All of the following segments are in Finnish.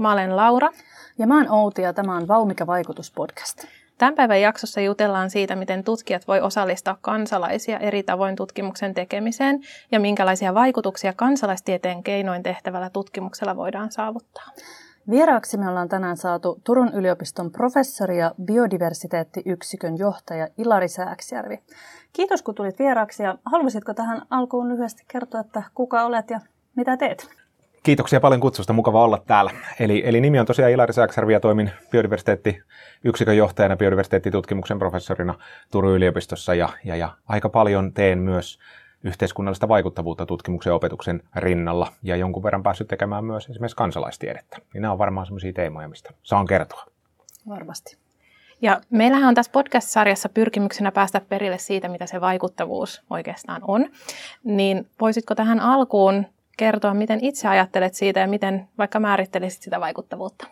Mä olen Laura. Ja mä oon Outi ja tämä on Valmika vaikutuspodcast. Tämän päivän jaksossa jutellaan siitä, miten tutkijat voi osallistaa kansalaisia eri tavoin tutkimuksen tekemiseen ja minkälaisia vaikutuksia kansalaistieteen keinoin tehtävällä tutkimuksella voidaan saavuttaa. Vieraaksi me ollaan tänään saatu Turun yliopiston professori ja biodiversiteettiyksikön johtaja Ilari Sääksjärvi. Kiitos kun tulit vieraaksi ja haluaisitko tähän alkuun lyhyesti kertoa, että kuka olet ja mitä teet? Kiitoksia paljon kutsusta, mukava olla täällä. Eli, eli nimi on tosiaan Ilari Sääksjärvi ja toimin biodiversiteettiyksikön johtajana, biodiversiteettitutkimuksen professorina Turun yliopistossa ja, ja, ja aika paljon teen myös yhteiskunnallista vaikuttavuutta tutkimuksen ja opetuksen rinnalla ja jonkun verran päässyt tekemään myös esimerkiksi kansalaistiedettä. Niin nämä on varmaan sellaisia teemoja, mistä saan kertoa. Varmasti. Ja meillähän on tässä podcast-sarjassa pyrkimyksenä päästä perille siitä, mitä se vaikuttavuus oikeastaan on. Niin voisitko tähän alkuun kertoa, miten itse ajattelet siitä ja miten vaikka määrittelisit sitä vaikuttavuutta?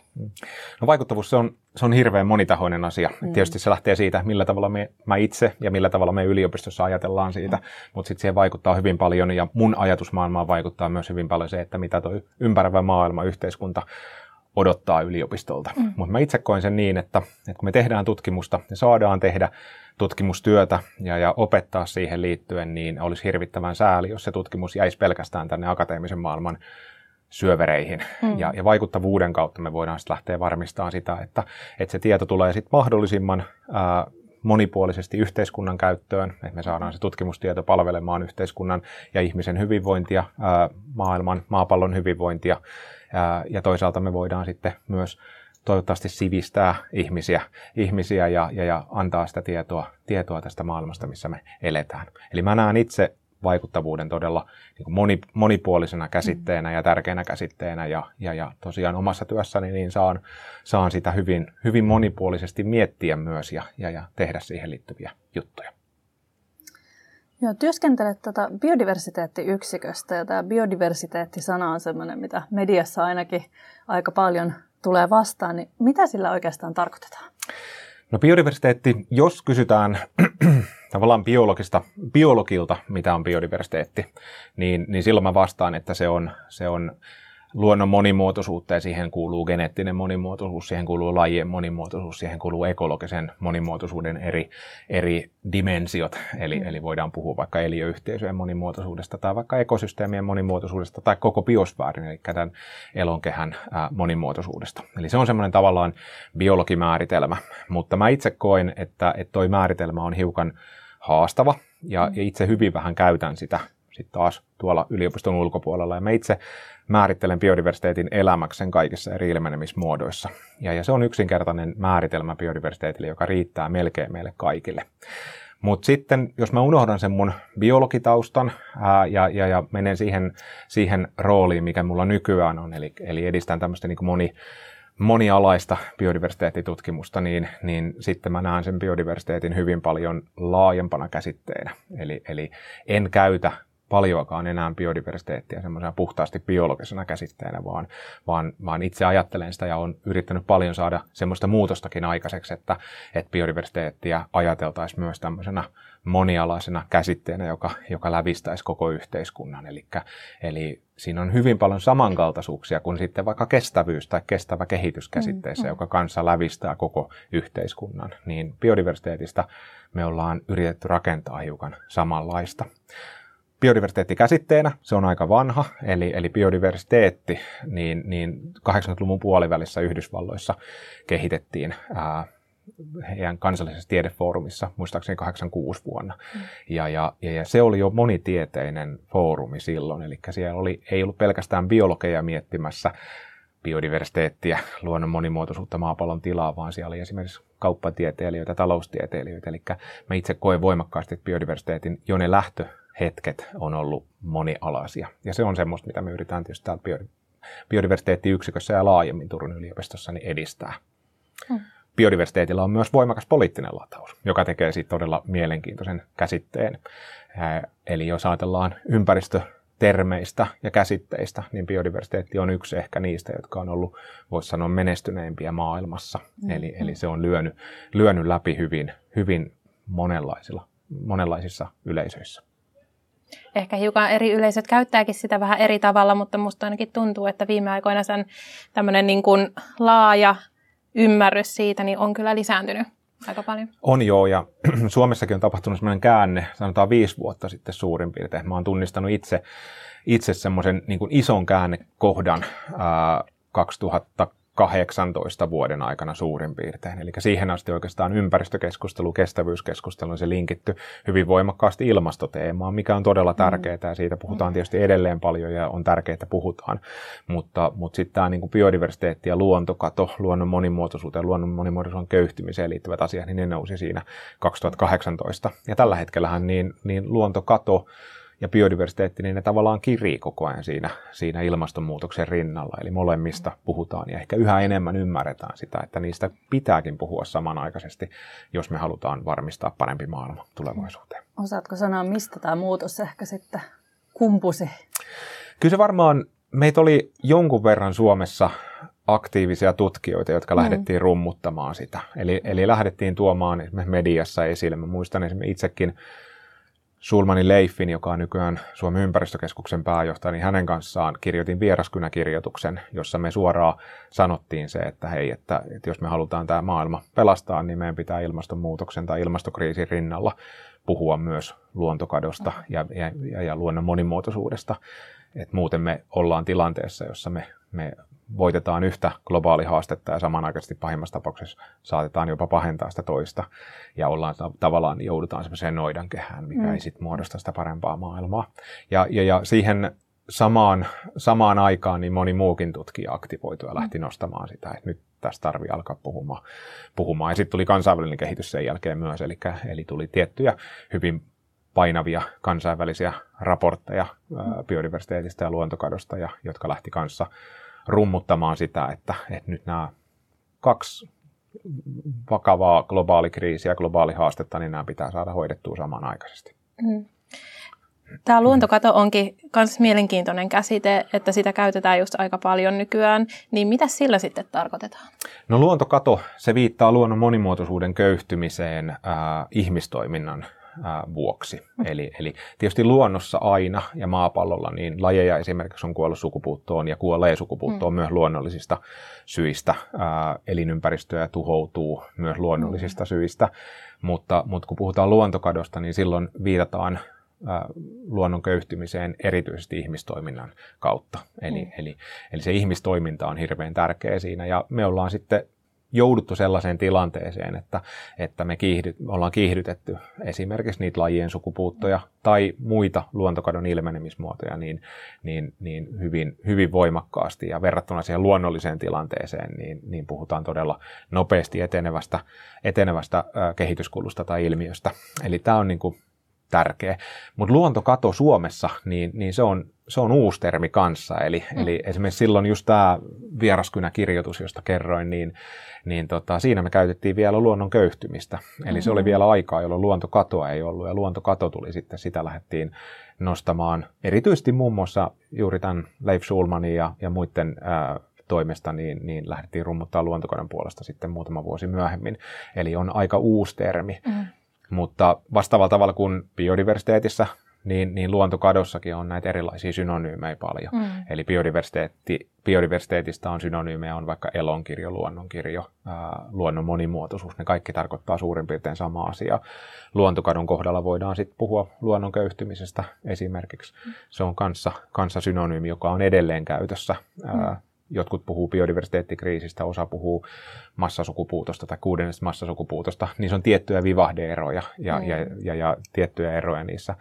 No vaikuttavuus se on, se on hirveän monitahoinen asia. Mm. Tietysti se lähtee siitä, millä tavalla me, mä itse ja millä tavalla me yliopistossa ajatellaan siitä, mm. mutta sitten siihen vaikuttaa hyvin paljon ja mun ajatusmaailmaan vaikuttaa myös hyvin paljon se, että mitä tuo ympäröivä maailma, yhteiskunta odottaa yliopistolta. Mm. Mutta mä itse koen sen niin, että, että kun me tehdään tutkimusta ja saadaan tehdä tutkimustyötä ja, ja opettaa siihen liittyen, niin olisi hirvittävän sääli, jos se tutkimus jäisi pelkästään tänne akateemisen maailman syövereihin. Mm. Ja, ja vaikuttavuuden kautta me voidaan sitten lähteä varmistamaan sitä, että, että se tieto tulee sitten mahdollisimman ää, monipuolisesti yhteiskunnan käyttöön, että me saadaan se tutkimustieto palvelemaan yhteiskunnan ja ihmisen hyvinvointia, ää, maailman, maapallon hyvinvointia, ää, ja toisaalta me voidaan sitten myös toivottavasti sivistää ihmisiä, ihmisiä ja, ja, ja antaa sitä tietoa, tietoa tästä maailmasta, missä me eletään. Eli mä näen itse vaikuttavuuden todella niin kuin moni, monipuolisena käsitteenä ja tärkeänä käsitteenä ja, ja, ja tosiaan omassa työssäni niin saan, saan sitä hyvin, hyvin monipuolisesti miettiä myös ja, ja, ja tehdä siihen liittyviä juttuja. Joo, työskentelet tätä biodiversiteettiyksiköstä ja tämä biodiversiteettisana on sellainen, mitä mediassa ainakin aika paljon tulee vastaan, niin mitä sillä oikeastaan tarkoitetaan? No biodiversiteetti, jos kysytään tavallaan biologista, biologilta, mitä on biodiversiteetti, niin, niin silloin mä vastaan, että se on, se on luonnon monimuotoisuutta ja siihen kuuluu geneettinen monimuotoisuus, siihen kuuluu lajien monimuotoisuus, siihen kuuluu ekologisen monimuotoisuuden eri, eri dimensiot. Eli, mm. eli voidaan puhua vaikka eliöyhteisöjen monimuotoisuudesta tai vaikka ekosysteemien monimuotoisuudesta tai koko biosfäärin, eli tämän elonkehän ää, monimuotoisuudesta. Eli se on semmoinen tavallaan biologimääritelmä, mutta mä itse koen, että, että toi määritelmä on hiukan haastava ja, mm. ja itse hyvin vähän käytän sitä sitten taas tuolla yliopiston ulkopuolella. Ja mä itse määrittelen biodiversiteetin elämäksen kaikissa eri ilmenemismuodoissa. Ja, ja se on yksinkertainen määritelmä biodiversiteetille, joka riittää melkein meille kaikille. Mutta sitten, jos mä unohdan sen mun biologitaustan ää, ja, ja, ja menen siihen, siihen rooliin, mikä mulla nykyään on, eli, eli edistän tämmöistä niin moni, monialaista biodiversiteettitutkimusta, niin, niin sitten mä näen sen biodiversiteetin hyvin paljon laajempana käsitteenä. Eli, eli en käytä paljoakaan enää biodiversiteettiä semmoisena puhtaasti biologisena käsitteenä, vaan, vaan, vaan itse ajattelen sitä ja olen yrittänyt paljon saada semmoista muutostakin aikaiseksi, että, että biodiversiteettiä ajateltaisiin myös tämmöisenä monialaisena käsitteenä, joka, joka lävistäisi koko yhteiskunnan. Eli, eli siinä on hyvin paljon samankaltaisuuksia kuin sitten vaikka kestävyys tai kestävä kehitys käsitteessä, mm, mm. joka kanssa lävistää koko yhteiskunnan. Niin biodiversiteetistä me ollaan yritetty rakentaa hiukan samanlaista biodiversiteetti käsitteenä, se on aika vanha, eli, eli biodiversiteetti, niin, niin 80-luvun puolivälissä Yhdysvalloissa kehitettiin ää, heidän kansallisessa tiedefoorumissa, muistaakseni 86 vuonna. Mm. Ja, ja, ja, se oli jo monitieteinen foorumi silloin, eli siellä oli, ei ollut pelkästään biologeja miettimässä biodiversiteettiä, luonnon monimuotoisuutta, maapallon tilaa, vaan siellä oli esimerkiksi kauppatieteilijöitä, taloustieteilijöitä, eli mä itse koen voimakkaasti, että biodiversiteetin jo ne lähtö hetket on ollut monialaisia. Ja se on semmoista, mitä me yritetään tietysti täällä biodiversiteettiyksikössä ja laajemmin Turun yliopistossa niin edistää. Hmm. Biodiversiteetillä on myös voimakas poliittinen lataus, joka tekee siitä todella mielenkiintoisen käsitteen. Eli jos ajatellaan ympäristötermeistä ja käsitteistä, niin biodiversiteetti on yksi ehkä niistä, jotka on ollut, voisi sanoa, menestyneimpiä maailmassa. Mm. Eli, eli se on lyönyt, lyönyt läpi hyvin, hyvin monenlaisilla, monenlaisissa yleisöissä. Ehkä hiukan eri yleisöt käyttääkin sitä vähän eri tavalla, mutta musta ainakin tuntuu, että viime aikoina sen tämmöinen niin kuin laaja ymmärrys siitä niin on kyllä lisääntynyt aika paljon. On joo, ja Suomessakin on tapahtunut sellainen käänne, sanotaan viisi vuotta sitten suurin piirtein. Mä oon tunnistanut itse, itse semmoisen niin ison käännekohdan ää, 2000 18 vuoden aikana suurin piirtein. Eli siihen asti oikeastaan ympäristökeskustelu, kestävyyskeskustelu on se linkitty hyvin voimakkaasti ilmastoteemaan, mikä on todella mm. tärkeää ja siitä puhutaan tietysti edelleen paljon ja on tärkeää, että puhutaan. Mutta, mutta sitten tämä niin biodiversiteetti ja luontokato, luonnon monimuotoisuuteen, luonnon monimuotoisuuden köyhtymiseen liittyvät asiat, niin ne nousi siinä 2018. Ja tällä hetkellähän niin, niin luontokato ja biodiversiteetti, niin ne tavallaan kirii koko ajan siinä, siinä ilmastonmuutoksen rinnalla. Eli molemmista puhutaan ja ehkä yhä enemmän ymmärretään sitä, että niistä pitääkin puhua samanaikaisesti, jos me halutaan varmistaa parempi maailma tulevaisuuteen. Osaatko sanoa, mistä tämä muutos ehkä sitten kumpusi? Kyllä se varmaan, meitä oli jonkun verran Suomessa aktiivisia tutkijoita, jotka mm. lähdettiin rummuttamaan sitä. Eli, eli lähdettiin tuomaan mediassa esille. Mä muistan esimerkiksi itsekin Sulmanin Leifin, joka on nykyään Suomen ympäristökeskuksen pääjohtaja, niin hänen kanssaan kirjoitin vieraskynäkirjoituksen, jossa me suoraan sanottiin se, että hei, että, että jos me halutaan tämä maailma pelastaa, niin meidän pitää ilmastonmuutoksen tai ilmastokriisin rinnalla puhua myös luontokadosta ja, ja, ja, ja luonnon monimuotoisuudesta. Et muuten me ollaan tilanteessa, jossa me, me voitetaan yhtä globaalihaastetta ja samanaikaisesti pahimmassa tapauksessa saatetaan jopa pahentaa sitä toista ja ollaan tavallaan joudutaan semmoiseen noidankehään, mikä mm. ei sitten muodosta sitä parempaa maailmaa. Ja, ja, ja siihen samaan, samaan aikaan niin moni muukin tutkija aktivoitui ja lähti mm. nostamaan sitä, että nyt tästä tarvii alkaa puhumaan. puhumaan. Ja sitten tuli kansainvälinen kehitys sen jälkeen myös, eli, eli tuli tiettyjä hyvin painavia kansainvälisiä raportteja mm. biodiversiteetistä ja luontokadosta, ja, jotka lähti kanssa rummuttamaan sitä, että, että nyt nämä kaksi vakavaa globaalikriisiä, globaalihaastetta, niin nämä pitää saada hoidettua samanaikaisesti. Mm. Tämä luontokato onkin myös mielenkiintoinen käsite, että sitä käytetään just aika paljon nykyään. Niin mitä sillä sitten tarkoitetaan? No luontokato, se viittaa luonnon monimuotoisuuden köyhtymiseen äh, ihmistoiminnan vuoksi. Eli, eli tietysti luonnossa aina ja maapallolla niin lajeja esimerkiksi on kuollut sukupuuttoon ja kuolee sukupuuttoon mm. myös luonnollisista syistä. Ää, elinympäristöä tuhoutuu myös luonnollisista mm. syistä, mutta, mutta kun puhutaan luontokadosta, niin silloin viitataan luonnon köyhtymiseen erityisesti ihmistoiminnan kautta. Eli, mm. eli, eli se ihmistoiminta on hirveän tärkeä siinä ja me ollaan sitten jouduttu sellaiseen tilanteeseen, että, että me kiihdy, ollaan kiihdytetty esimerkiksi niitä lajien sukupuuttoja tai muita luontokadon ilmenemismuotoja niin, niin, niin hyvin, hyvin voimakkaasti. Ja verrattuna siihen luonnolliseen tilanteeseen, niin, niin puhutaan todella nopeasti etenevästä, etenevästä kehityskulusta tai ilmiöstä. Eli tämä on niin kuin tärkeä. Mutta luontokato Suomessa, niin, niin se, on, se on uusi termi kanssa. Eli, mm. eli esimerkiksi silloin just tämä vieraskynäkirjoitus, josta kerroin, niin, niin tota, siinä me käytettiin vielä luonnon köyhtymistä. Eli mm-hmm. se oli mm-hmm. vielä aikaa, jolloin luontokatoa ei ollut, ja luontokato tuli sitten, sitä lähdettiin nostamaan erityisesti muun muassa juuri tämän Leif Schulmanin ja, ja muiden ää, toimesta, niin, niin lähdettiin rummuttaa luontokadon puolesta sitten muutama vuosi myöhemmin. Eli on aika uusi termi. Mm. Mutta vastaavalla tavalla kuin biodiversiteetissä, niin, niin luontokadossakin on näitä erilaisia synonyymejä paljon. Mm. Eli biodiversiteetti, biodiversiteetistä on synonyymejä, on vaikka elonkirjo, luonnonkirjo, ää, luonnon monimuotoisuus. Ne kaikki tarkoittaa suurin piirtein sama asia. Luontokadon kohdalla voidaan sitten puhua luonnon köyhtymisestä esimerkiksi. Mm. Se on kanssa, kanssa synonyymi, joka on edelleen käytössä. Ää, mm jotkut puhuu biodiversiteettikriisistä, osa puhuu massasukupuutosta tai kuudennesta massasukupuutosta, niin se on tiettyjä vivahdeeroja ja, mm. ja, ja, ja tiettyjä eroja niissä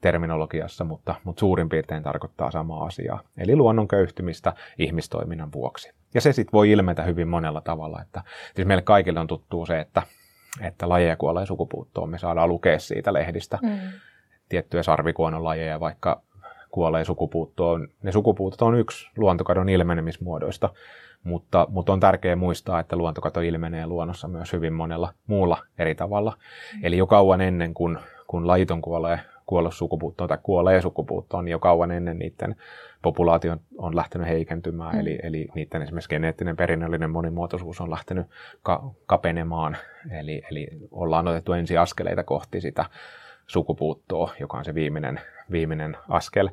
terminologiassa, mutta, mutta suurin piirtein tarkoittaa samaa asiaa. Eli luonnon köyhtymistä ihmistoiminnan vuoksi. Ja se sitten voi ilmetä hyvin monella tavalla. Että, siis meille kaikille on tuttuu se, että, että lajeja kuolee sukupuuttoon. Me saadaan lukea siitä lehdistä. Mm. Tiettyjä sarvikuonolajeja, vaikka kuolee sukupuuttoon. Ne sukupuutot on yksi luontokadon ilmenemismuodoista, mutta, mutta on tärkeää muistaa, että luontokato ilmenee luonnossa myös hyvin monella muulla eri tavalla. Eli jo kauan ennen kuin kun laiton kuolee kuollut sukupuuttoon tai kuolee sukupuuttoon, niin jo kauan ennen niiden populaatio on lähtenyt heikentymään, mm. eli, eli niiden esimerkiksi geneettinen perinnöllinen monimuotoisuus on lähtenyt ka- kapenemaan, eli, eli ollaan otettu ensi askeleita kohti sitä sukupuuttoa, joka on se viimeinen, viimeinen askel.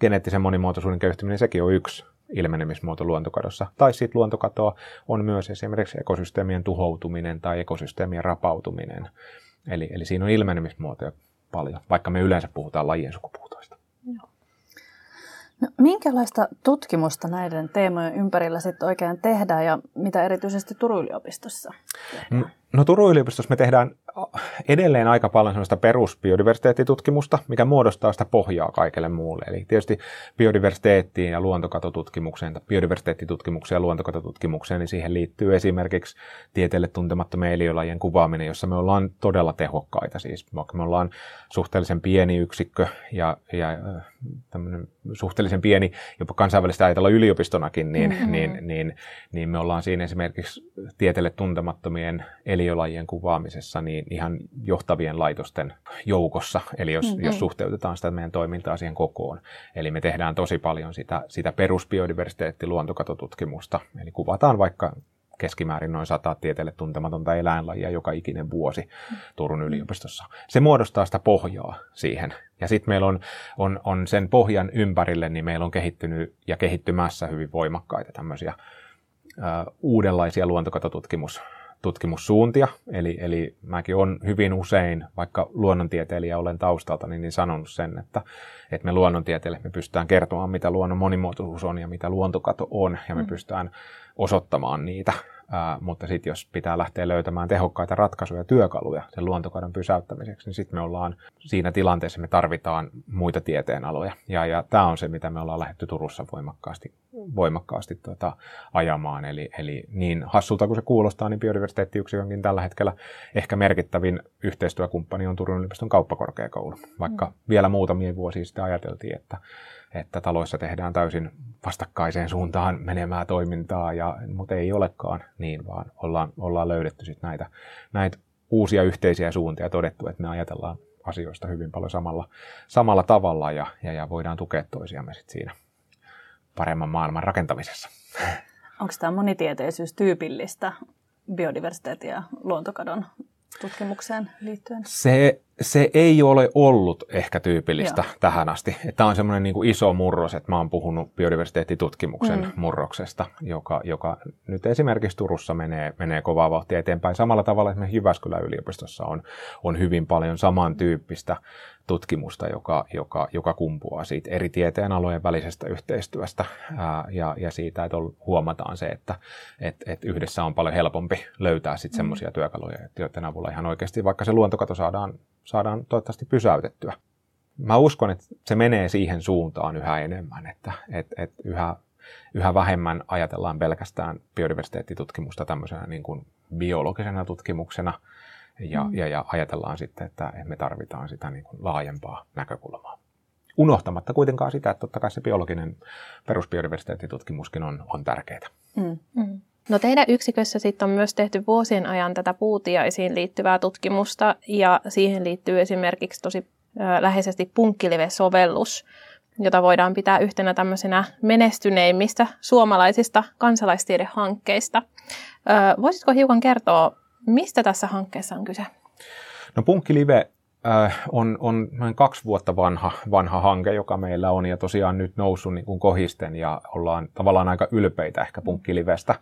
Geneettisen monimuotoisuuden köyhtyminen, sekin on yksi ilmenemismuoto luontokadossa. Tai sitten luontokatoa on myös esimerkiksi ekosysteemien tuhoutuminen tai ekosysteemien rapautuminen. Eli, eli siinä on ilmenemismuotoja paljon, vaikka me yleensä puhutaan lajien sukupuutoista. No, minkälaista tutkimusta näiden teemojen ympärillä sitten oikein tehdään ja mitä erityisesti Turun yliopistossa tehdään? No, Turun yliopistossa me tehdään edelleen aika paljon sellaista perusbiodiversiteettitutkimusta, mikä muodostaa sitä pohjaa kaikelle muulle. Eli tietysti biodiversiteettiin ja luontokatotutkimukseen, biodiversiteettitutkimukseen ja luontokatotutkimukseen, niin siihen liittyy esimerkiksi tieteelle tuntemattomien eliölajien kuvaaminen, jossa me ollaan todella tehokkaita. Siis me ollaan suhteellisen pieni yksikkö ja, ja suhteellisen pieni, jopa kansainvälistä ajatella yliopistonakin, niin, mm-hmm. niin, niin, niin me ollaan siinä esimerkiksi tieteelle tuntemattomien eliölajien kuvaamisessa niin ihan johtavien laitosten joukossa, eli jos, mm-hmm. jos suhteutetaan sitä meidän toimintaa siihen kokoon. Eli me tehdään tosi paljon sitä, sitä perusbiodiversiteetti-luontokatotutkimusta, eli kuvataan vaikka keskimäärin noin sata tieteelle tuntematonta eläinlajia joka ikinen vuosi Turun yliopistossa. Se muodostaa sitä pohjaa siihen. Ja sitten meillä on, on, on sen pohjan ympärille, niin meillä on kehittynyt ja kehittymässä hyvin voimakkaita tämmöisiä uudenlaisia luontokatotutkimus tutkimussuuntia. Eli, eli mäkin olen hyvin usein, vaikka luonnontieteilijä olen taustalta, niin, niin sanonut sen, että, että me luonnontieteilijät me pystytään kertomaan, mitä luonnon monimuotoisuus on ja mitä luontokato on, ja me mm. pystytään osoittamaan niitä Ää, mutta sitten jos pitää lähteä löytämään tehokkaita ratkaisuja ja työkaluja sen luontokadon pysäyttämiseksi, niin sitten me ollaan siinä tilanteessa, me tarvitaan muita tieteenaloja. Ja, ja tämä on se, mitä me ollaan lähdetty Turussa voimakkaasti, voimakkaasti tota, ajamaan. Eli, eli niin hassulta kuin se kuulostaa, niin biodiversiteettiyksikönkin tällä hetkellä ehkä merkittävin yhteistyökumppani on Turun yliopiston kauppakorkeakoulu. Vaikka mm. vielä muutamia vuosia sitten ajateltiin, että että taloissa tehdään täysin vastakkaiseen suuntaan menemää toimintaa, ja, mutta ei olekaan niin, vaan ollaan, ollaan löydetty sit näitä, näitä uusia yhteisiä suuntia todettu, että me ajatellaan asioista hyvin paljon samalla, samalla tavalla ja, ja, ja voidaan tukea toisiamme sit siinä paremman maailman rakentamisessa. Onko tämä monitieteisyys tyypillistä biodiversiteetin ja luontokadon tutkimukseen liittyen? Se, se ei ole ollut ehkä tyypillistä Joo. tähän asti. Tämä on semmoinen niin kuin iso murros, että mä oon puhunut biodiversiteettitutkimuksen mm. murroksesta, joka, joka nyt esimerkiksi Turussa menee, menee kovaa vauhtia eteenpäin. Samalla tavalla esimerkiksi Jyväskylän yliopistossa on, on hyvin paljon samantyyppistä tutkimusta, joka, joka, joka kumpuaa siitä eri tieteenalojen välisestä yhteistyöstä ää, ja, ja siitä, että huomataan se, että et, et yhdessä on paljon helpompi löytää sitten mm. semmoisia työkaluja, joiden avulla ihan oikeasti vaikka se luontokato saadaan, saadaan toivottavasti pysäytettyä. Mä uskon, että se menee siihen suuntaan yhä enemmän, että et, et yhä, yhä vähemmän ajatellaan pelkästään biodiversiteettitutkimusta tämmöisenä niin kuin biologisena tutkimuksena, ja, mm. ja, ja ajatellaan sitten, että me tarvitaan sitä niin kuin laajempaa näkökulmaa. Unohtamatta kuitenkaan sitä, että totta kai se biologinen perusbiodiversiteettitutkimuskin on, on tärkeää. Mm. Mm. No teidän yksikössä sitten on myös tehty vuosien ajan tätä puutiaisiin liittyvää tutkimusta ja siihen liittyy esimerkiksi tosi ö, läheisesti punkkilive-sovellus, jota voidaan pitää yhtenä tämmöisenä menestyneimmistä suomalaisista kansalaistiedehankkeista. Ö, voisitko hiukan kertoa, Mistä tässä hankkeessa on kyse? No Punkki Live äh, on, on noin kaksi vuotta vanha, vanha hanke, joka meillä on ja tosiaan nyt noussut niin kuin kohisten ja ollaan tavallaan aika ylpeitä ehkä Punkkilivestä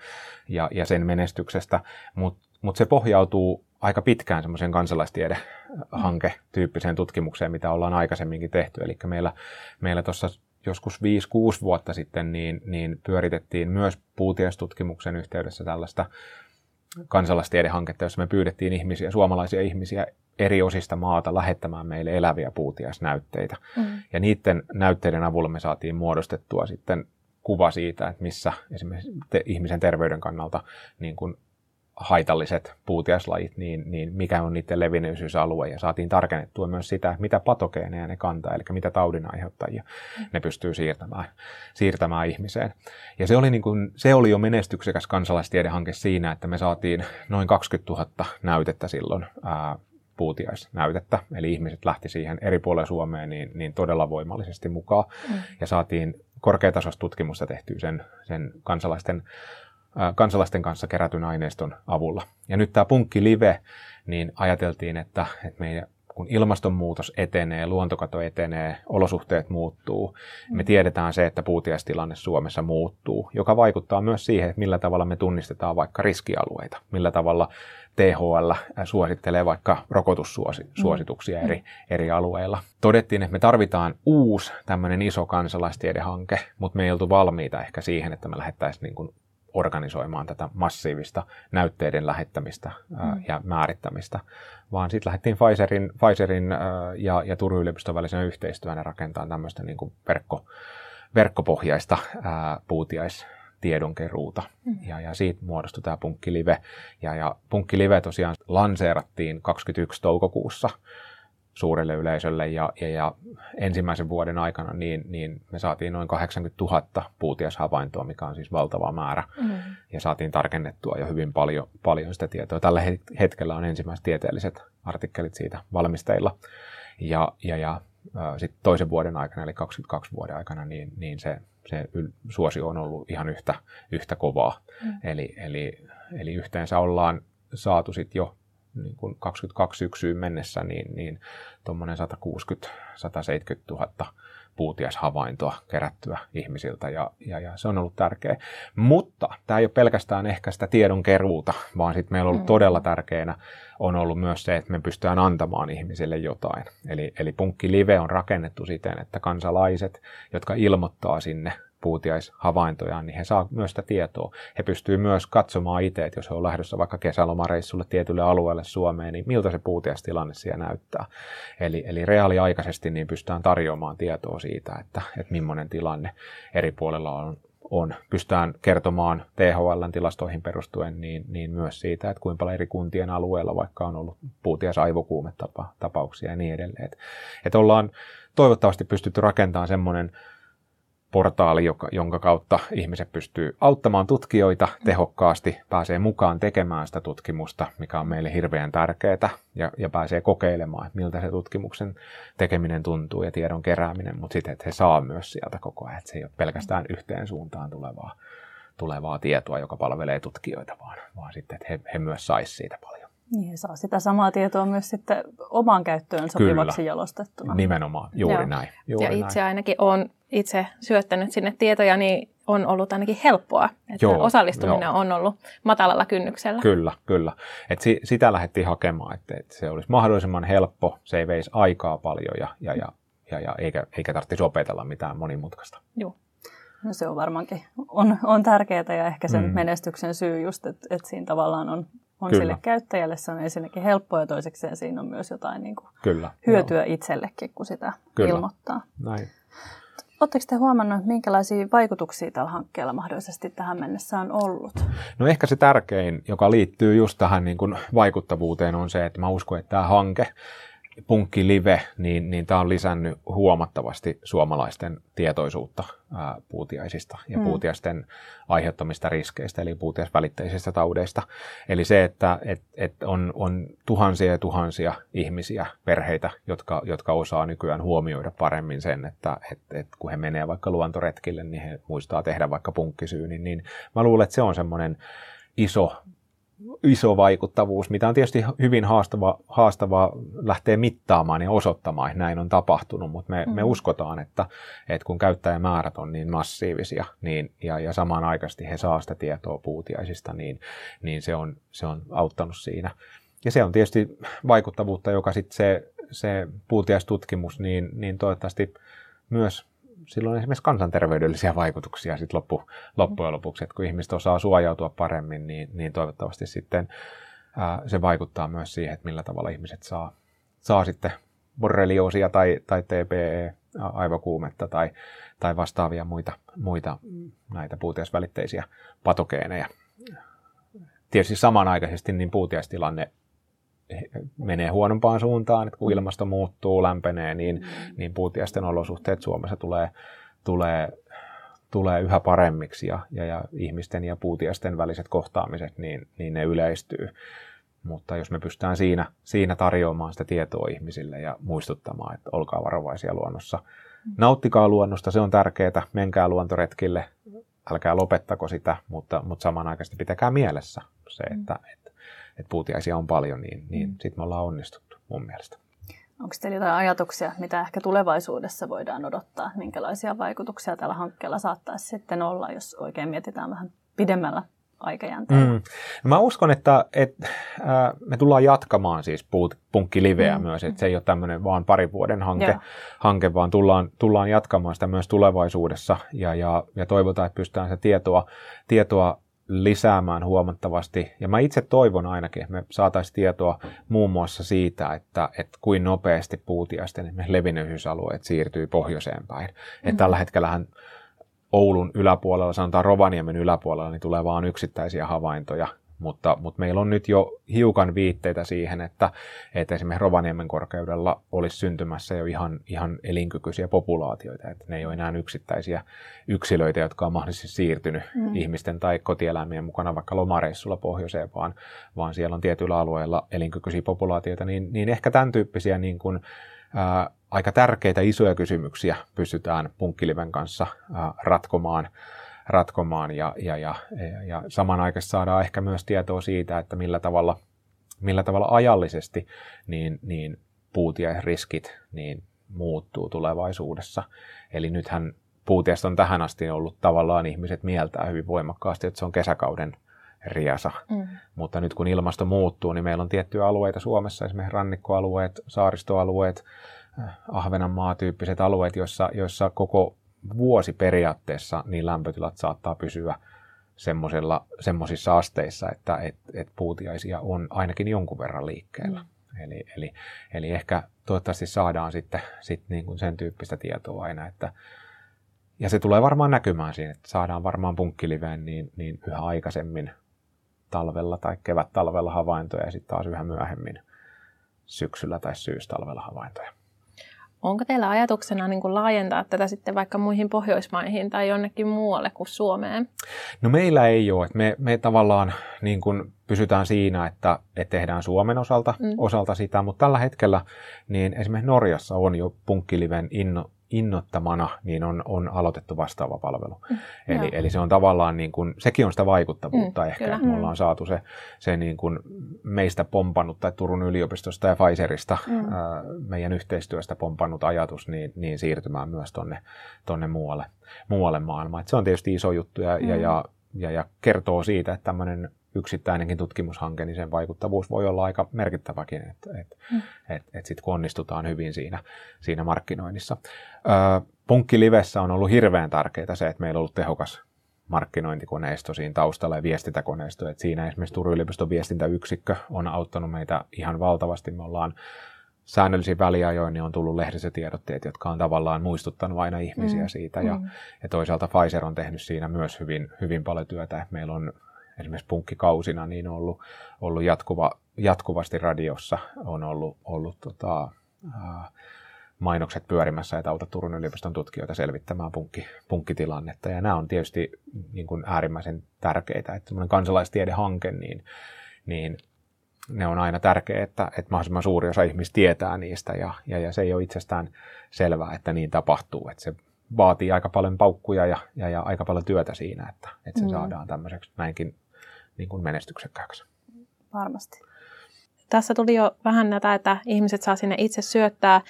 ja, ja sen menestyksestä, mutta mut se pohjautuu aika pitkään semmoiseen kansalaistiedehanke-tyyppiseen tutkimukseen, mitä ollaan aikaisemminkin tehty. Eli meillä, meillä tuossa joskus 5-6 vuotta sitten niin, niin pyöritettiin myös puutiestutkimuksen yhteydessä tällaista kansalaistiedehanketta, jossa me pyydettiin ihmisiä, suomalaisia ihmisiä eri osista maata lähettämään meille eläviä puutiaisnäytteitä. Mm. Ja niiden näytteiden avulla me saatiin muodostettua sitten kuva siitä, että missä esimerkiksi te, ihmisen terveyden kannalta niin kuin haitalliset puutiaislajit, niin, niin mikä on niiden levinneisyysalue, ja saatiin tarkennettua myös sitä, mitä patogeeneja ne kantaa, eli mitä taudin aiheuttajia ne pystyy siirtämään, siirtämään ihmiseen. Ja se oli, niin kuin, se oli jo menestyksekäs kansalaistiedehanke siinä, että me saatiin noin 20 000 näytettä silloin ää, puutiaisnäytettä, eli ihmiset lähti siihen eri puolille Suomeen niin, niin todella voimallisesti mukaan, mm. ja saatiin korkeatasoista tutkimusta tehtyä sen, sen kansalaisten kansalaisten kanssa kerätyn aineiston avulla. Ja nyt tämä Punkki Live, niin ajateltiin, että, että meidän kun ilmastonmuutos etenee, luontokato etenee, olosuhteet muuttuu, mm. me tiedetään se, että puutiaistilanne Suomessa muuttuu, joka vaikuttaa myös siihen, että millä tavalla me tunnistetaan vaikka riskialueita, millä tavalla THL suosittelee vaikka rokotussuosituksia eri, mm. eri alueilla. Todettiin, että me tarvitaan uusi tämmöinen iso kansalaistiedehanke, mutta me ei oltu valmiita ehkä siihen, että me lähdettäisiin niin kuin organisoimaan tätä massiivista näytteiden lähettämistä mm. ja määrittämistä, vaan sitten lähdettiin Pfizerin, Pfizerin ja, ja Turun yliopiston välisen yhteistyönä rakentamaan tämmöistä niin kuin verkko, verkkopohjaista ää, puutiais tiedonkeruuta. Mm. Ja, ja siitä muodostui tämä Punkkilive. Ja, ja Punkkilive tosiaan lanseerattiin 21. toukokuussa suurelle yleisölle ja, ja, ja ensimmäisen vuoden aikana niin, niin me saatiin noin 80 000 puutiashavaintoa, mikä on siis valtava määrä. Mm. Ja saatiin tarkennettua jo hyvin paljon, paljon sitä tietoa. Tällä hetkellä on ensimmäiset tieteelliset artikkelit siitä valmisteilla. Ja, ja, ja sitten toisen vuoden aikana, eli 22 vuoden aikana, niin, niin se, se suosio on ollut ihan yhtä, yhtä kovaa. Mm. Eli, eli, eli yhteensä ollaan saatu sitten jo niin kuin 22 syksyyn mennessä niin, niin tuommoinen 160-170 000 puutiashavaintoa kerättyä ihmisiltä ja, ja, ja se on ollut tärkeä. Mutta tämä ei ole pelkästään ehkä sitä tiedon keruuta, vaan sitten meillä on ollut mm. todella tärkeänä on ollut myös se, että me pystytään antamaan ihmisille jotain. Eli, eli Punkki Live on rakennettu siten, että kansalaiset, jotka ilmoittaa sinne puutiaishavaintojaan, niin he saa myös sitä tietoa. He pystyvät myös katsomaan itse, että jos he on lähdössä vaikka kesälomareissulle tietylle alueelle Suomeen, niin miltä se puutiaistilanne siellä näyttää. Eli, eli reaaliaikaisesti niin pystytään tarjoamaan tietoa siitä, että, että millainen tilanne eri puolella on, on. Pystytään kertomaan THLn tilastoihin perustuen niin, niin myös siitä, että kuinka paljon eri kuntien alueella vaikka on ollut puutiaisaivokuumetapauksia ja niin edelleen. Että ollaan toivottavasti pystytty rakentamaan semmoinen portaali, joka, jonka kautta ihmiset pystyy auttamaan tutkijoita tehokkaasti, pääsee mukaan tekemään sitä tutkimusta, mikä on meille hirveän tärkeää, ja, ja pääsee kokeilemaan, miltä se tutkimuksen tekeminen tuntuu ja tiedon kerääminen, mutta sitten, että he saa myös sieltä koko ajan, että se ei ole pelkästään yhteen suuntaan tulevaa, tulevaa tietoa, joka palvelee tutkijoita, vaan, vaan sitten, että he, he myös saisivat siitä paljon. Niin, saa sitä samaa tietoa myös sitten omaan käyttöön sopivaksi Kyllä. jalostettuna. Nimenomaan, juuri Joo. näin. Juuri ja itse näin. ainakin olen itse syöttänyt sinne tietoja, niin on ollut ainakin helppoa. Että Joo, osallistuminen jo. on ollut matalalla kynnyksellä. Kyllä, kyllä. Et si, sitä lähdettiin hakemaan, että, että se olisi mahdollisimman helppo, se ei veisi aikaa paljon ja, ja, ja, ja, ja eikä, eikä tarvitsisi opetella mitään monimutkaista. Joo. No se on varmaankin on, on tärkeää ja ehkä sen mm. menestyksen syy just, että, että siinä tavallaan on on Kyllä. sille käyttäjälle se on ensinnäkin helppoa ja toisekseen siinä on myös jotain niin kuin Kyllä, hyötyä joo. itsellekin, kun sitä Kyllä. ilmoittaa. Näin. Oletteko te huomannut, minkälaisia vaikutuksia tällä hankkeella mahdollisesti tähän mennessä on ollut? No ehkä se tärkein, joka liittyy just tähän niin kuin vaikuttavuuteen, on se, että mä uskon, että tämä hanke Punkki Live, niin, niin tämä on lisännyt huomattavasti suomalaisten tietoisuutta ää, puutiaisista ja mm. puutiaisten aiheuttamista riskeistä, eli puutiaisvälitteisistä taudeista. Eli se, että et, et on, on tuhansia ja tuhansia ihmisiä, perheitä, jotka, jotka osaa nykyään huomioida paremmin sen, että et, et kun he menee vaikka luontoretkille, niin he muistaa tehdä vaikka punkkisyynin, niin mä luulen, että se on semmoinen iso iso vaikuttavuus, mitä on tietysti hyvin haastava, haastavaa lähteä mittaamaan ja osoittamaan, että näin on tapahtunut, mutta me, mm. me uskotaan, että, että kun käyttäjämäärät on niin massiivisia niin, ja, ja samanaikaisesti he saa sitä tietoa puutiaisista, niin, niin se, on, se on auttanut siinä. Ja se on tietysti vaikuttavuutta, joka sitten se, se puutiaistutkimus, niin, niin toivottavasti myös sillä on esimerkiksi kansanterveydellisiä vaikutuksia sit loppu, loppujen lopuksi, että kun ihmiset osaa suojautua paremmin, niin, niin toivottavasti sitten ää, se vaikuttaa myös siihen, että millä tavalla ihmiset saa, saa sitten borrelioosia tai, tai TPE, aivokuumetta tai, tai vastaavia muita, muita näitä puutiaisvälitteisiä patogeeneja. Tietysti samanaikaisesti niin puutiaistilanne menee huonompaan suuntaan, että kun mm. ilmasto muuttuu, lämpenee, niin, mm. niin puutiaisten olosuhteet Suomessa tulee, tulee, tulee yhä paremmiksi ja, ja, ja ihmisten ja puutiaisten väliset kohtaamiset, niin, niin ne yleistyy. Mutta jos me pystytään siinä, siinä tarjoamaan sitä tietoa ihmisille ja muistuttamaan, että olkaa varovaisia luonnossa, mm. nauttikaa luonnosta, se on tärkeää, menkää luontoretkille, älkää lopettako sitä, mutta, mutta samanaikaisesti pitäkää mielessä se, että, että puutiaisia on paljon, niin, niin mm. sitten me ollaan onnistuttu mun mielestä. Onko teillä jotain ajatuksia, mitä ehkä tulevaisuudessa voidaan odottaa? Minkälaisia vaikutuksia tällä hankkeella saattaisi sitten olla, jos oikein mietitään vähän pidemmällä aikajänteellä? Mm. No mä uskon, että, että äh, me tullaan jatkamaan siis punkkiliveä mm. myös, että se ei ole tämmöinen vaan parin vuoden hanke, hanke vaan tullaan, tullaan jatkamaan sitä myös tulevaisuudessa ja, ja, ja toivotaan, että pystytään se tietoa, tietoa lisäämään huomattavasti. Ja mä itse toivon ainakin, että me saataisiin tietoa muun muassa siitä, että, että kuin nopeasti puutiaisten levinneisyysalueet siirtyy pohjoiseen päin. Mm-hmm. Että tällä hetkellähän Oulun yläpuolella, sanotaan Rovaniemen yläpuolella, niin tulee vain yksittäisiä havaintoja mutta, mutta meillä on nyt jo hiukan viitteitä siihen, että, että esimerkiksi Rovaniemen korkeudella olisi syntymässä jo ihan, ihan elinkykyisiä populaatioita, että ne ei ole enää yksittäisiä yksilöitä, jotka on mahdollisesti siirtynyt mm. ihmisten tai kotieläimien mukana vaikka lomareissulla pohjoiseen, vaan, vaan siellä on tietyillä alueilla elinkykyisiä populaatioita, niin, niin ehkä tämän tyyppisiä niin kuin, ää, aika tärkeitä isoja kysymyksiä pystytään punkkiliven kanssa ää, ratkomaan ratkomaan ja, ja, ja, ja samanaikaisesti saadaan ehkä myös tietoa siitä, että millä tavalla, millä tavalla ajallisesti niin, niin riskit niin muuttuu tulevaisuudessa. Eli nythän puutiasta on tähän asti ollut tavallaan ihmiset mieltää hyvin voimakkaasti, että se on kesäkauden riasa. Mm. Mutta nyt kun ilmasto muuttuu, niin meillä on tiettyjä alueita Suomessa, esimerkiksi rannikkoalueet, saaristoalueet, Ahvenanmaa-tyyppiset alueet, joissa, joissa koko vuosi periaatteessa niin lämpötilat saattaa pysyä semmoisissa asteissa, että et, et puutiaisia on ainakin jonkun verran liikkeellä. Mm. Eli, eli, eli ehkä toivottavasti saadaan sitten sit niin kuin sen tyyppistä tietoa aina, että ja se tulee varmaan näkymään siinä, että saadaan varmaan punkkiliveen niin, niin yhä aikaisemmin talvella tai kevät-talvella havaintoja ja sitten taas yhä myöhemmin syksyllä tai syystalvella havaintoja. Onko teillä ajatuksena niin kuin laajentaa tätä sitten vaikka muihin Pohjoismaihin tai jonnekin muualle kuin Suomeen? No meillä ei ole. Me, me tavallaan niin kuin pysytään siinä, että, että tehdään Suomen osalta, mm. osalta sitä, mutta tällä hetkellä niin esimerkiksi Norjassa on jo punkkiliven inno, innottamana niin on, on aloitettu vastaava palvelu. Mm, eli, eli se on tavallaan, niin kuin, sekin on sitä vaikuttavuutta mm, ehkä. Kyllä. Me ollaan saatu se, se niin kuin meistä pompannut tai Turun yliopistosta ja Pfizerista mm. ää, meidän yhteistyöstä pompannut ajatus niin, niin siirtymään myös tonne, tonne muualle, muualle maailmaan. Et se on tietysti iso juttu ja, mm. ja, ja, ja, ja kertoo siitä, että tämmöinen yksittäinenkin tutkimushanke, niin sen vaikuttavuus voi olla aika merkittäväkin, että et, mm. et, et sitten kun onnistutaan hyvin siinä, siinä markkinoinnissa. Punkkilivessä on ollut hirveän tärkeää se, että meillä on ollut tehokas markkinointikoneisto siinä taustalla ja viestintäkoneisto. Et siinä esimerkiksi Turun yliopiston viestintäyksikkö on auttanut meitä ihan valtavasti. Me ollaan säännöllisiin väliajoin niin on tullut tiedotteet, jotka on tavallaan muistuttanut aina ihmisiä mm. siitä. Ja, mm. ja toisaalta Pfizer on tehnyt siinä myös hyvin, hyvin paljon työtä. Meillä on esimerkiksi punkkikausina niin on ollut, ollut jatkuva, jatkuvasti radiossa, on ollut, ollut tota, ää, mainokset pyörimässä, että auta Turun yliopiston tutkijoita selvittämään punkki, punkkitilannetta. Ja nämä on tietysti niin kuin äärimmäisen tärkeitä, että semmoinen kansalaistiedehanke, niin, niin ne on aina tärkeää, että, että mahdollisimman suuri osa ihmistä tietää niistä ja, ja, ja se ei ole itsestään selvää, että niin tapahtuu. Että se vaatii aika paljon paukkuja ja, ja, ja aika paljon työtä siinä, että, että se mm. saadaan tämmöiseksi näinkin niin kuin menestyksekkääksi. Varmasti. Tässä tuli jo vähän näitä, että ihmiset saa sinne itse syöttää,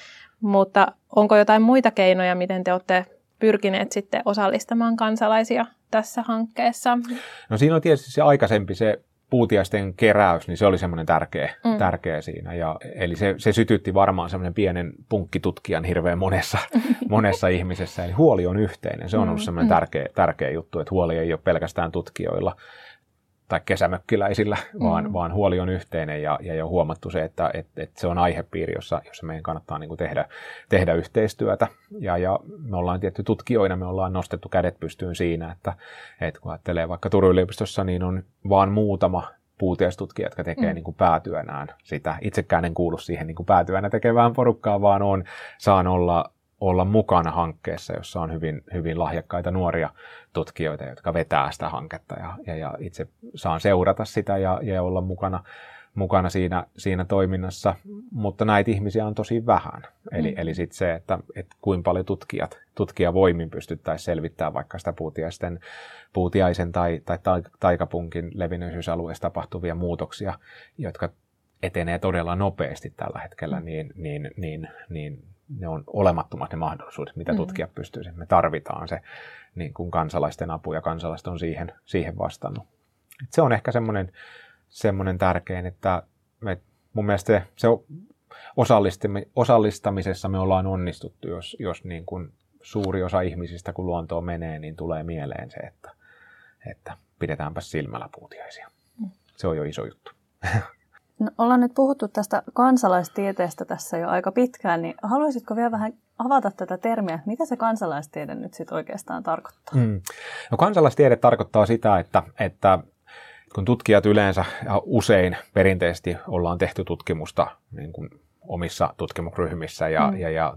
mutta onko jotain muita keinoja, miten te olette pyrkineet sitten osallistamaan kansalaisia tässä hankkeessa? No siinä on tietysti se aikaisempi, se puutiaisten keräys, niin se oli semmoinen tärkeä, mm. tärkeä siinä. Ja, eli se, se sytytti varmaan semmoinen pienen punkkitutkijan hirveän monessa, monessa ihmisessä. Eli huoli on yhteinen. Se on ollut mm, semmoinen mm. tärkeä, tärkeä juttu, että huoli ei ole pelkästään tutkijoilla, tai kesämökkiläisillä, vaan, mm. vaan huoli on yhteinen ja, ja jo huomattu se, että et, et se on aihepiiri, jossa, jossa meidän kannattaa niin kuin tehdä, tehdä yhteistyötä. Ja, ja me ollaan tietty tutkijoina, me ollaan nostettu kädet pystyyn siinä, että, että kun ajattelee vaikka Turun yliopistossa, niin on vaan muutama puutiestutkija, jotka tekee mm. niin kuin päätyönään sitä. Itsekään en kuulu siihen niin kuin päätyönä tekevään porukkaan, vaan on, saan olla olla mukana hankkeessa, jossa on hyvin, hyvin lahjakkaita nuoria tutkijoita, jotka vetää sitä hanketta ja, ja, ja itse saan seurata sitä ja, ja olla mukana, mukana siinä, siinä toiminnassa, mutta näitä ihmisiä on tosi vähän. Eli, mm. eli sitten se, että, että kuinka paljon tutkijat, tutkijavoimin pystyttäisiin selvittämään vaikka sitä puutiaisten, puutiaisen tai, tai taikapunkin levinneisyysalueessa tapahtuvia muutoksia, jotka etenee todella nopeasti tällä hetkellä, mm. niin, niin, niin, niin ne on olemattomat ne mahdollisuudet, mitä mm. tutkijat mm. pystyy. Me tarvitaan se niin kuin kansalaisten apu ja kansalaiset on siihen, siihen vastannut. Et se on ehkä semmoinen, semmoinen tärkein, että me, mun mielestä se, se osallistamisessa me ollaan onnistuttu, jos, jos niin kuin suuri osa ihmisistä, kun luontoon menee, niin tulee mieleen se, että, että pidetäänpä silmällä puutiaisia. Mm. Se on jo iso juttu. No, ollaan nyt puhuttu tästä kansalaistieteestä tässä jo aika pitkään, niin haluaisitko vielä vähän avata tätä termiä, mitä se kansalaistiede nyt sitten oikeastaan tarkoittaa? Mm. No, kansalaistiede tarkoittaa sitä, että, että kun tutkijat yleensä ja usein perinteisesti ollaan tehty tutkimusta niin kuin omissa tutkimusryhmissä ja, mm. ja, ja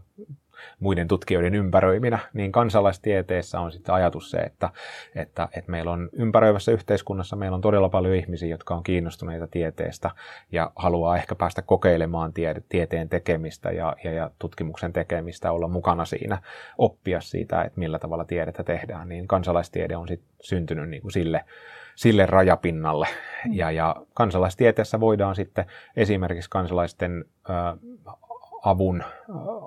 muiden tutkijoiden ympäröiminä, niin kansalaistieteessä on sitten ajatus se, että, että, että meillä on ympäröivässä yhteiskunnassa meillä on todella paljon ihmisiä, jotka on kiinnostuneita tieteestä ja haluaa ehkä päästä kokeilemaan tie, tieteen tekemistä ja, ja, ja tutkimuksen tekemistä, olla mukana siinä, oppia siitä, että millä tavalla tiedettä tehdään, niin kansalaistiede on sitten syntynyt niin kuin sille, sille rajapinnalle. Mm. Ja, ja kansalaistieteessä voidaan sitten esimerkiksi kansalaisten avun,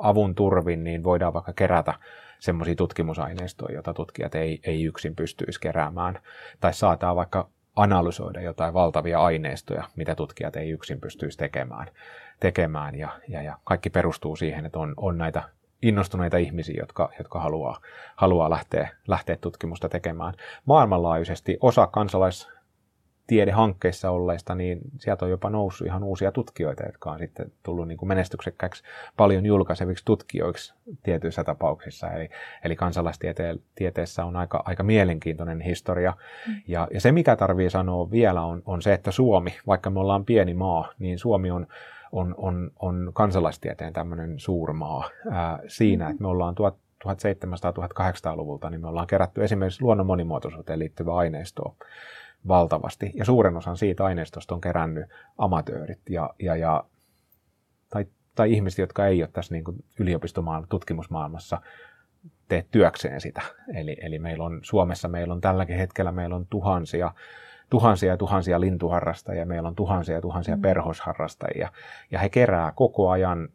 avun turvin, niin voidaan vaikka kerätä semmoisia tutkimusaineistoja, joita tutkijat ei, ei yksin pystyisi keräämään. Tai saataan vaikka analysoida jotain valtavia aineistoja, mitä tutkijat ei yksin pystyisi tekemään. tekemään. Ja, ja, ja kaikki perustuu siihen, että on, on näitä innostuneita ihmisiä, jotka, jotka haluaa, haluaa lähteä, lähteä tutkimusta tekemään. Maailmanlaajuisesti osa kansalais, tiedehankkeissa olleista, niin sieltä on jopa noussut ihan uusia tutkijoita, jotka on sitten tullut niin kuin menestyksekkäiksi paljon julkaiseviksi tutkijoiksi tietyissä tapauksissa. Eli, eli kansalaistieteessä on aika, aika mielenkiintoinen historia. Mm. Ja, ja se, mikä tarvii sanoa vielä, on, on se, että Suomi, vaikka me ollaan pieni maa, niin Suomi on on, on, on kansalaistieteen tämmöinen suurmaa ää, siinä, mm-hmm. että me ollaan 1700-1800-luvulta, niin me ollaan kerätty esimerkiksi luonnon monimuotoisuuteen liittyvää aineistoa valtavasti. Ja suuren osan siitä aineistosta on kerännyt amatöörit ja, ja, ja tai, tai ihmiset, jotka ei ole tässä niin kuin yliopistomaailmassa, tutkimusmaailmassa tee työkseen sitä. Eli, eli meillä on, Suomessa meillä on tälläkin hetkellä meillä on tuhansia, tuhansia ja tuhansia lintuharrastajia, meillä on tuhansia ja tuhansia mm. perhosharrastajia, ja he kerää koko ajan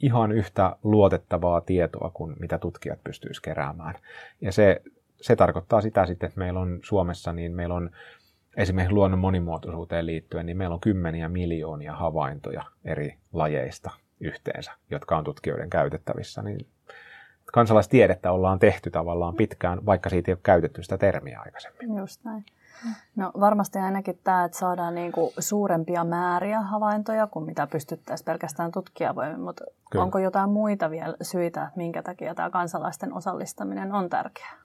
ihan yhtä luotettavaa tietoa kuin mitä tutkijat pystyisivät keräämään. Ja se, se tarkoittaa sitä sitten, että meillä on Suomessa, niin meillä on esimerkiksi luonnon monimuotoisuuteen liittyen, niin meillä on kymmeniä miljoonia havaintoja eri lajeista yhteensä, jotka on tutkijoiden käytettävissä. Niin kansalaistiedettä ollaan tehty tavallaan pitkään, vaikka siitä ei ole käytetty sitä termiä aikaisemmin. Just näin. No varmasti ainakin tämä, että saadaan niinku suurempia määriä havaintoja kuin mitä pystyttäisiin pelkästään tutkijavoimin, mutta Kyllä. onko jotain muita vielä syitä, että minkä takia tämä kansalaisten osallistaminen on tärkeää?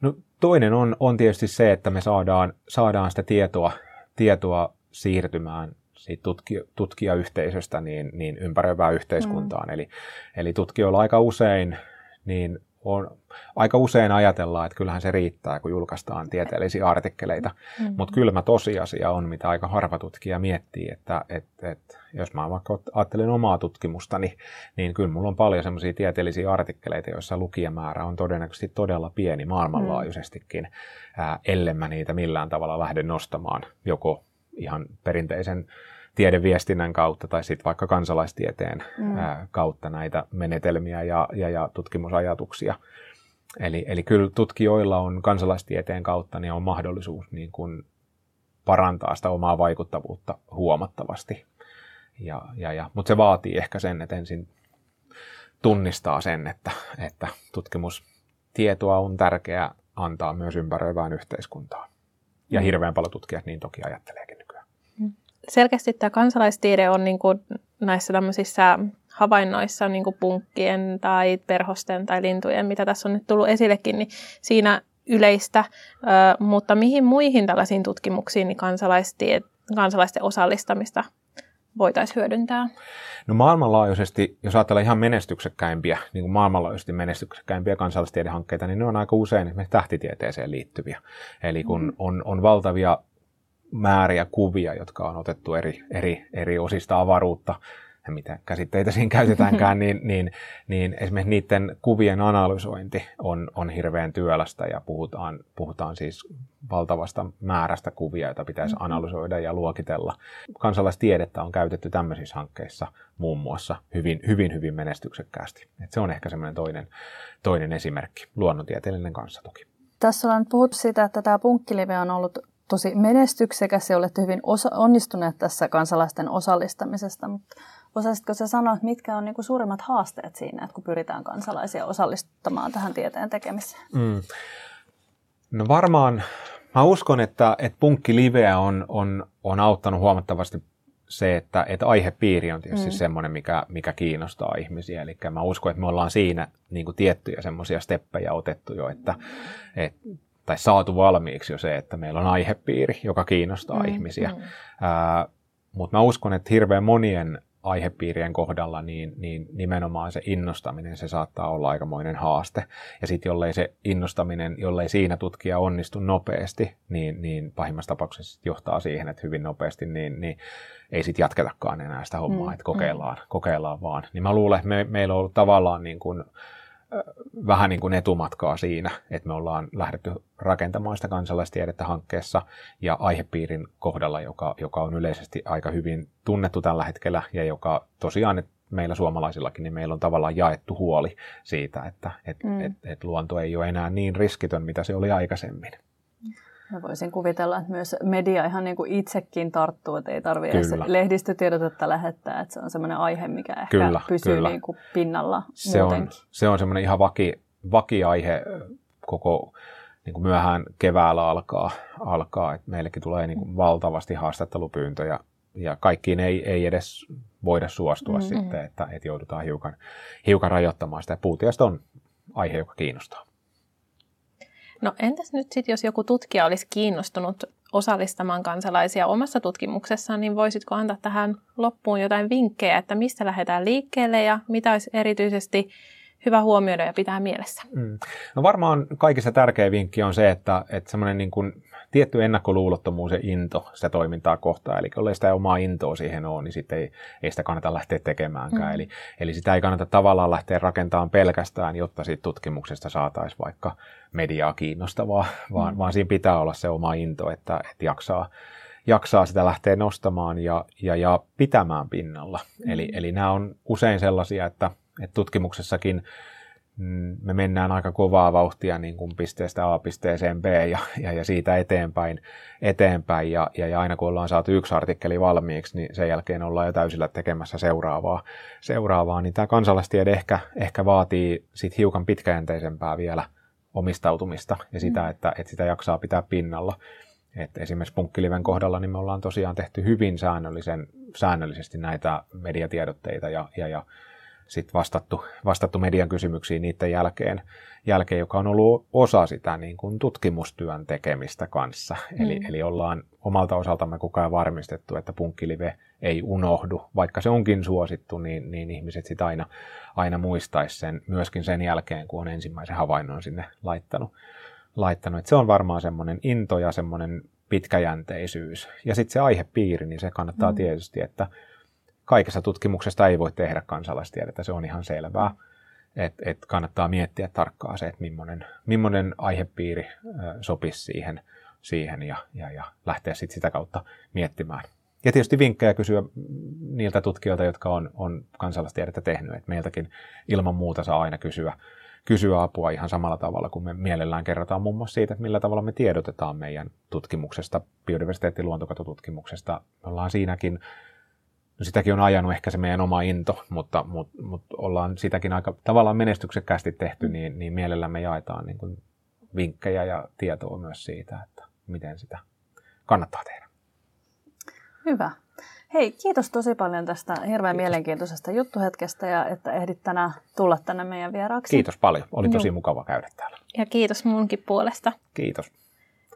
No toinen on, on tietysti se, että me saadaan, saadaan sitä tietoa, tietoa siirtymään siitä tutki, tutkijayhteisöstä niin, niin ympäröivään yhteiskuntaan. Mm. Eli, eli tutkijoilla aika usein niin on, aika usein ajatellaan, että kyllähän se riittää, kun julkaistaan tieteellisiä artikkeleita, mm-hmm. mutta kylmä tosiasia on, mitä aika harva tutkija miettii, että et, et, jos mä vaikka ajattelen omaa tutkimustani, niin kyllä mulla on paljon semmoisia tieteellisiä artikkeleita, joissa lukijamäärä on todennäköisesti todella pieni maailmanlaajuisestikin, mm. ää, ellen mä niitä millään tavalla lähde nostamaan joko ihan perinteisen tiedeviestinnän kautta tai sitten vaikka kansalaistieteen mm. ää, kautta näitä menetelmiä ja, ja, ja tutkimusajatuksia. Eli, eli kyllä tutkijoilla on kansalaistieteen kautta niin on mahdollisuus niin kuin parantaa sitä omaa vaikuttavuutta huomattavasti. Ja, ja, ja, mutta se vaatii ehkä sen, että ensin tunnistaa sen, että, että tutkimustietoa on tärkeää antaa myös ympäröivään yhteiskuntaan. Ja mm. hirveän paljon tutkijat niin toki ajatteleekin selkeästi tämä kansalaistiede on niin kuin näissä tämmöisissä havainnoissa niin kuin punkkien tai perhosten tai lintujen, mitä tässä on nyt tullut esillekin, niin siinä yleistä, mutta mihin muihin tällaisiin tutkimuksiin niin kansalaisten osallistamista voitaisiin hyödyntää? No maailmanlaajuisesti, jos ajatellaan ihan menestyksekkäimpiä, niin kuin maailmanlaajuisesti menestyksekkäimpiä kansallistiedehankkeita, niin ne on aika usein tähtitieteeseen liittyviä. Eli kun mm. on, on valtavia määriä kuvia, jotka on otettu eri, eri, eri osista avaruutta ja mitä käsitteitä siinä käytetäänkään, niin, niin, niin esimerkiksi niiden kuvien analysointi on, on hirveän työlästä ja puhutaan, puhutaan siis valtavasta määrästä kuvia, joita pitäisi mm-hmm. analysoida ja luokitella. Kansalaistiedettä on käytetty tämmöisissä hankkeissa muun muassa hyvin, hyvin, hyvin menestyksekkäästi. Et se on ehkä semmoinen toinen, toinen esimerkki, luonnontieteellinen kanssa toki. Tässä ollaan puhuttu siitä, että tämä punkkilive on ollut tosi menestyksekäs ja olette hyvin osa- onnistuneet tässä kansalaisten osallistamisesta, mutta osaisitko sä sanoa, että mitkä on niinku suurimmat haasteet siinä, että kun pyritään kansalaisia osallistamaan tähän tieteen tekemiseen? Mm. No varmaan, mä uskon, että, että punkkiliveä on, on, on auttanut huomattavasti se, että, että aihepiiri on tietysti mm. semmoinen, mikä, mikä kiinnostaa ihmisiä. Eli mä uskon, että me ollaan siinä niin kuin tiettyjä semmoisia steppejä otettu jo, että, et, tai saatu valmiiksi jo se, että meillä on aihepiiri, joka kiinnostaa mm. ihmisiä. Mm. Mutta mä uskon, että hirveän monien aihepiirien kohdalla, niin, niin nimenomaan se innostaminen, se saattaa olla aikamoinen haaste. Ja sitten jollei se innostaminen, jollei siinä tutkija onnistu nopeasti, niin, niin pahimmassa tapauksessa johtaa siihen, että hyvin nopeasti niin, niin ei sitten jatketakaan enää sitä hommaa, mm, että kokeillaan, mm. kokeillaan vaan. Niin mä luulen, että me, meillä on ollut tavallaan niin kuin, vähän niin kuin etumatkaa siinä, että me ollaan lähdetty rakentamaan sitä kansalaistiedettä hankkeessa ja aihepiirin kohdalla, joka, joka on yleisesti aika hyvin tunnettu tällä hetkellä ja joka tosiaan, että meillä suomalaisillakin, niin meillä on tavallaan jaettu huoli siitä, että et, mm. et, et luonto ei ole enää niin riskitön, mitä se oli aikaisemmin. Mä voisin kuvitella, että myös media ihan niin kuin itsekin tarttuu, että ei tarvitse edes lehdistötiedotetta lähettää, että se on semmoinen aihe, mikä ehkä kyllä, pysyy kyllä. Niin kuin pinnalla se on, se on semmoinen ihan vaki, vakiaihe koko niin kuin myöhään keväällä alkaa, alkaa että meillekin tulee niin kuin valtavasti haastattelupyyntöjä ja kaikkiin ei, ei edes voida suostua mm-hmm. sitten, että, että joudutaan hiukan, hiukan rajoittamaan sitä. Puutiasta on aihe, joka kiinnostaa. No entäs nyt sitten, jos joku tutkija olisi kiinnostunut osallistamaan kansalaisia omassa tutkimuksessaan, niin voisitko antaa tähän loppuun jotain vinkkejä, että mistä lähdetään liikkeelle ja mitä olisi erityisesti hyvä huomioida ja pitää mielessä? Mm. No varmaan kaikissa tärkeä vinkki on se, että, että semmoinen niin kuin tietty ennakkoluulottomuus ja into sitä toimintaa kohtaan. Eli jos sitä omaa intoa siihen on, niin sitten ei, ei sitä kannata lähteä tekemäänkään. Mm. Eli, eli sitä ei kannata tavallaan lähteä rakentamaan pelkästään, jotta siitä tutkimuksesta saataisiin vaikka mediaa kiinnostavaa, vaan, mm. vaan siinä pitää olla se oma into, että, että jaksaa, jaksaa sitä lähteä nostamaan ja, ja, ja pitämään pinnalla. Mm. Eli, eli nämä on usein sellaisia, että, että tutkimuksessakin me mennään aika kovaa vauhtia niin kuin pisteestä A pisteeseen B ja, ja, ja siitä eteenpäin, eteenpäin ja, ja, ja aina kun ollaan saatu yksi artikkeli valmiiksi, niin sen jälkeen ollaan jo täysillä tekemässä seuraavaa, seuraavaa niin tämä kansalaistiede ehkä, ehkä vaatii sit hiukan pitkäjänteisempää vielä omistautumista ja sitä, mm. että, että sitä jaksaa pitää pinnalla. Et esimerkiksi Punkkiliven kohdalla niin me ollaan tosiaan tehty hyvin säännöllisen, säännöllisesti näitä mediatiedotteita ja, ja, ja sitten vastattu, vastattu median kysymyksiin niiden jälkeen, jälkeen, joka on ollut osa sitä niin kuin tutkimustyön tekemistä kanssa. Mm. Eli, eli ollaan omalta osaltamme koko ajan varmistettu, että punkkilive ei unohdu. Vaikka se onkin suosittu, niin, niin ihmiset sitä aina, aina muistaisi sen myöskin sen jälkeen, kun on ensimmäisen havainnon sinne laittanut. laittanut. Et se on varmaan semmoinen into ja semmoinen pitkäjänteisyys. Ja sitten se aihepiiri, niin se kannattaa mm. tietysti, että kaikessa tutkimuksesta ei voi tehdä kansalaistiedettä, se on ihan selvää. että et kannattaa miettiä tarkkaan se, että millainen, millainen aihepiiri sopisi siihen, siihen ja, ja, ja lähteä sit sitä kautta miettimään. Ja tietysti vinkkejä kysyä niiltä tutkijoilta, jotka on, on kansalaistiedettä tehnyt. Et meiltäkin ilman muuta saa aina kysyä, kysyä apua ihan samalla tavalla, kun me mielellään kerrotaan muun muassa siitä, että millä tavalla me tiedotetaan meidän tutkimuksesta, biodiversiteettiluontokatotutkimuksesta. Me ollaan siinäkin No sitäkin on ajanut ehkä se meidän oma into, mutta, mutta, mutta ollaan sitäkin aika tavallaan menestyksekkäästi tehty, niin, niin mielellämme jaetaan niin kuin vinkkejä ja tietoa myös siitä, että miten sitä kannattaa tehdä. Hyvä. Hei, kiitos tosi paljon tästä hirveän kiitos. mielenkiintoisesta juttuhetkestä ja että ehdit tänään tulla tänne meidän vieraaksi. Kiitos paljon. Oli tosi Joo. mukava käydä täällä. Ja kiitos munkin puolesta. Kiitos.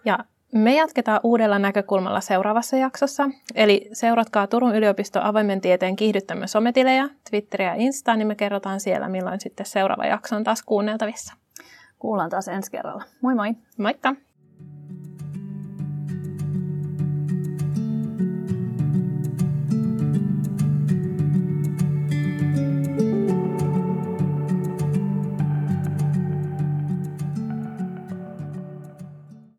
Ja me jatketaan uudella näkökulmalla seuraavassa jaksossa. Eli seuratkaa Turun yliopiston avoimen tieteen kiihdyttämä sometilejä, Twitteriä ja Instaa, niin me kerrotaan siellä, milloin sitten seuraava jakso on taas kuunneltavissa. Kuullaan taas ensi kerralla. Moi moi! Moikka!